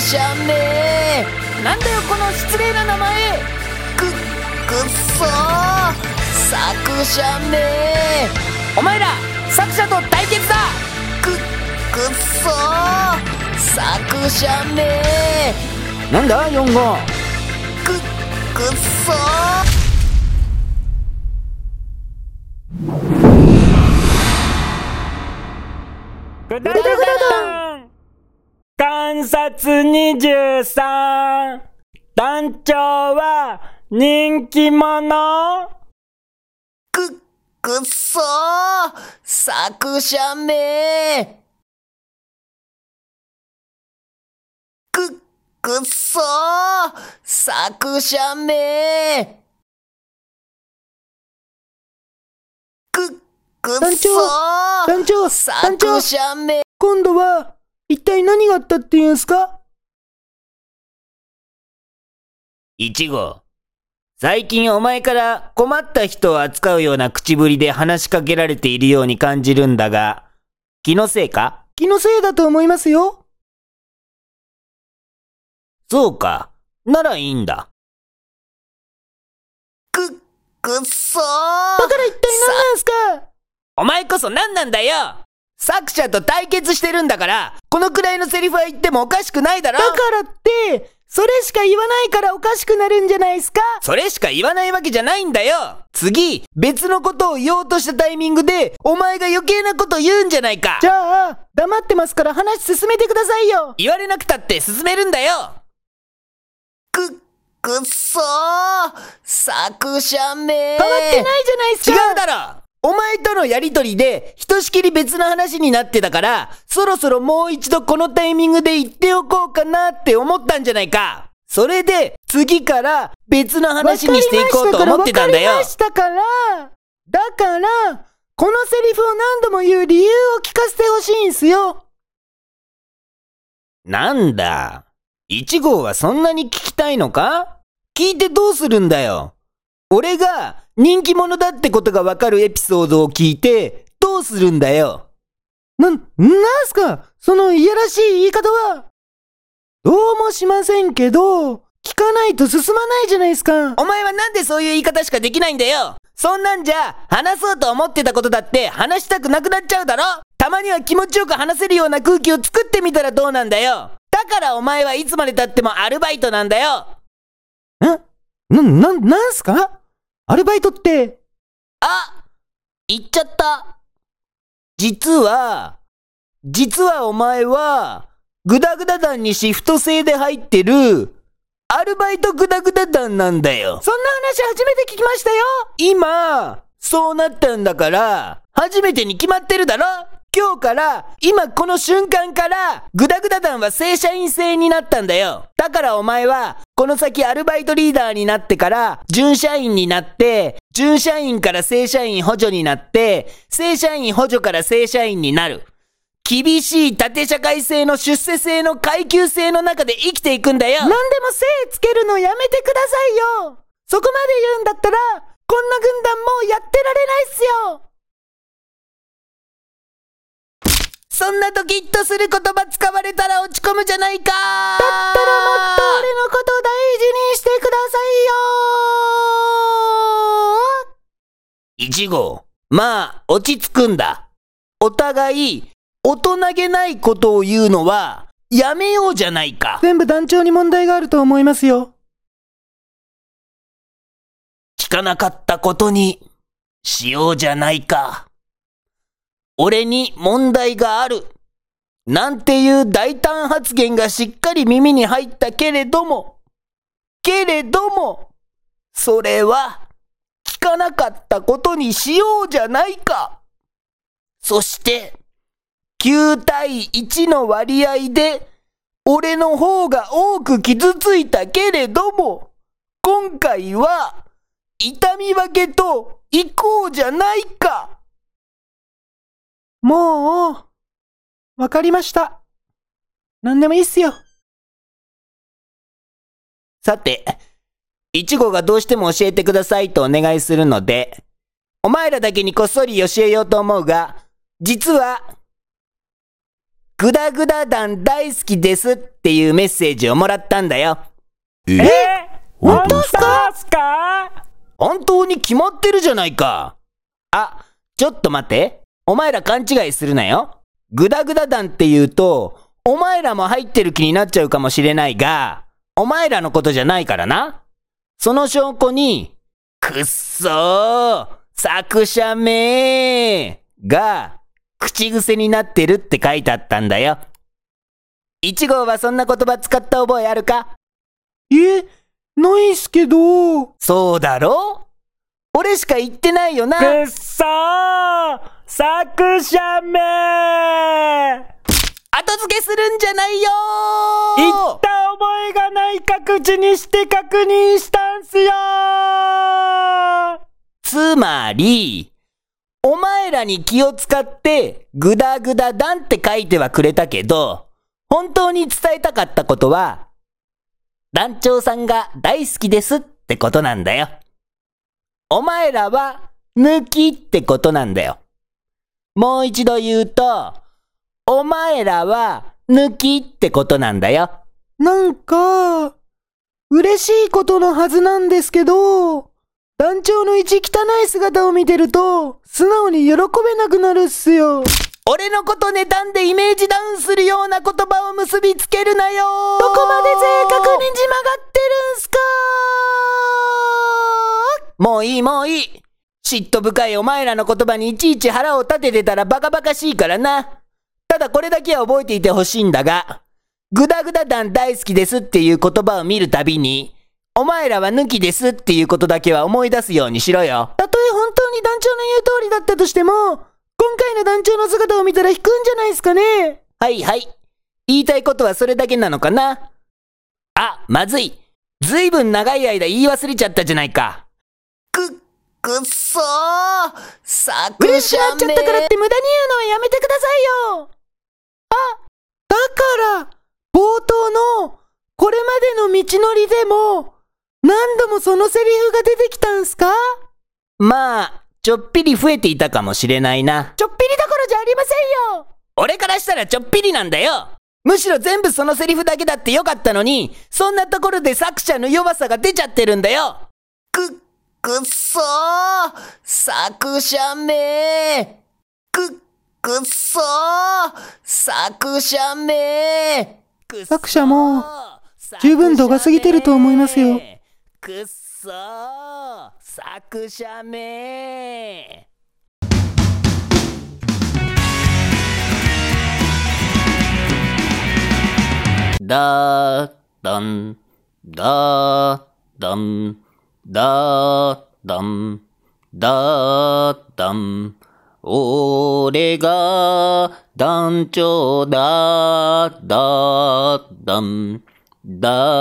しゃめ。なんだよこの失礼な名前。く、くっそー。作者めお前ら作者と対決だ。く、くっそー。作者めなんだ4号。く、くっそ観察23団長は人気者く、くっそー作者めく、くっそー作者めく、くっそ団長ー団長団長作者め今度は、一体何があったって言うんすか？一号。最近お前から困った人を扱うような口ぶりで話しかけられているように感じるんだが、気のせいか？気のせいだと思いますよ。そうか。ならいいんだ。く、くっそーだから一体何なんすか？お前こそ何なんだよ作者と対決してるんだから、このくらいのセリフは言ってもおかしくないだろ。だからって、それしか言わないからおかしくなるんじゃないすか？それしか言わないわけじゃないんだよ。次、別のことを言おうとしたタイミングで、お前が余計なこと言うんじゃないか。じゃあ、黙ってますから話進めてくださいよ。言われなくたって進めるんだよ。く、くっそー。作者め変わってないじゃないす違かうだろお前とのやりとりで、ひとしきり別の話になってたから、そろそろもう一度このタイミングで言っておこうかなって思ったんじゃないかそれで、次から別の話にしていこうと思ってたんだよわかりましたから、わかりましたからだから、このセリフを何度も言う理由を聞かせてほしいんすよなんだ？一号はそんなに聞きたいのか？聞いてどうするんだよ。俺が人気者だってことがわかるエピソードを聞いて、どうするんだよ？な、なんすか？そのいやらしい言い方は？どうもしませんけど、聞かないと進まないじゃないですか。お前はなんでそういう言い方しかできないんだよ？そんなんじゃ、話そうと思ってたことだって話したくなくなっちゃうだろ？たまには気持ちよく話せるような空気を作ってみたらどうなんだよ？だからお前はいつまで経ってもアルバイトなんだよ。んな、な、なんすか？アルバイトって、あ言っちゃった。実は、実はお前は、グダグダ団にシフト制で入ってる、アルバイトグダグダ団なんだよ。そんな話初めて聞きましたよ今、そうなったんだから、初めてに決まってるだろ今日から、今この瞬間から、グダグダ団は正社員制になったんだよ。だからお前は、この先アルバイトリーダーになってから、準社員になって、準社員から正社員補助になって、正社員補助から正社員になる。厳しい縦社会制の出世制の階級制の中で生きていくんだよ。何でも精つけるのやめてくださいよそこまで言うんだったら、こんな軍団もうやってられないっすよそんなドキッとする言葉使われたら落ち込むじゃないかだったらもっと俺のこと大事にしてくださいよ一号。まあ、落ち着くんだ。お互い、大人げないことを言うのは、やめようじゃないか。全部団長に問題があると思いますよ。聞かなかったことに、しようじゃないか。俺に問題がある。なんていう大胆発言がしっかり耳に入ったけれども、けれども、それは、聞かなかったことにしようじゃないか。そして、9対1の割合で、俺の方が多く傷ついたけれども、今回は、痛み分けと行こうじゃないか。もう、わかりました。何でもいいっすよ。さて、いちごがどうしても教えてくださいとお願いするので、お前らだけにこっそり教えようと思うが、実は、グダグダ団大好きですっていうメッセージをもらったんだよ。え？本当っすか？本当に決まってるじゃないか。あ、ちょっと待って。お前ら勘違いするなよ。グダグダ団って言うと、お前らも入ってる気になっちゃうかもしれないが、お前らのことじゃないからな。その証拠に、くっそー作者名が口癖になってるって書いてあったんだよ。一号はそんな言葉使った覚えあるか？え、ないっすけど。そうだろ？俺しか言ってないよな。くっそー作者名後付けするんじゃないよ言った覚えがないか口にして確認したんすよーつまり、お前らに気を使って、グダグダ団って書いてはくれたけど、本当に伝えたかったことは、団長さんが大好きですってことなんだよ。お前らは、抜きってことなんだよ。もう一度言うと、お前らは、抜きってことなんだよ。なんか、嬉しいことのはずなんですけど、団長の一汚い姿を見てると、素直に喜べなくなるっすよ。俺のこと妬んでイメージダウンするような言葉を結びつけるなよどこまで正確に字曲がってるんすかもういいもういい嫉妬深いお前らの言葉にいちいち腹を立ててたらバカバカしいからな。ただこれだけは覚えていてほしいんだが、グダグダ団大好きですっていう言葉を見るたびに、お前らは抜きですっていうことだけは思い出すようにしろよ。たとえ本当に団長の言う通りだったとしても、今回の団長の姿を見たら引くんじゃないですかね。はいはい。言いたいことはそれだけなのかなあ、まずい。ずいぶん長い間言い忘れちゃったじゃないか。く、くっそー。作嬉しくなっちゃったからって無駄に言うのはやめてくださいよ。あ、だから、冒頭の、これまでの道のりでも、何度もそのセリフが出てきたんすか？まあ、ちょっぴり増えていたかもしれないな。ちょっぴりどころじゃありませんよ。俺からしたらちょっぴりなんだよ。むしろ全部そのセリフだけだってよかったのに、そんなところで作者の弱さが出ちゃってるんだよ。く、くっそー！作者名！く、くっそー！作者名！作者も十分度が過ぎてると思いますよ。くっそー！作者名！だーだん、だーだん、だーだん、だーだん。俺が団長だ、だ、だん、だ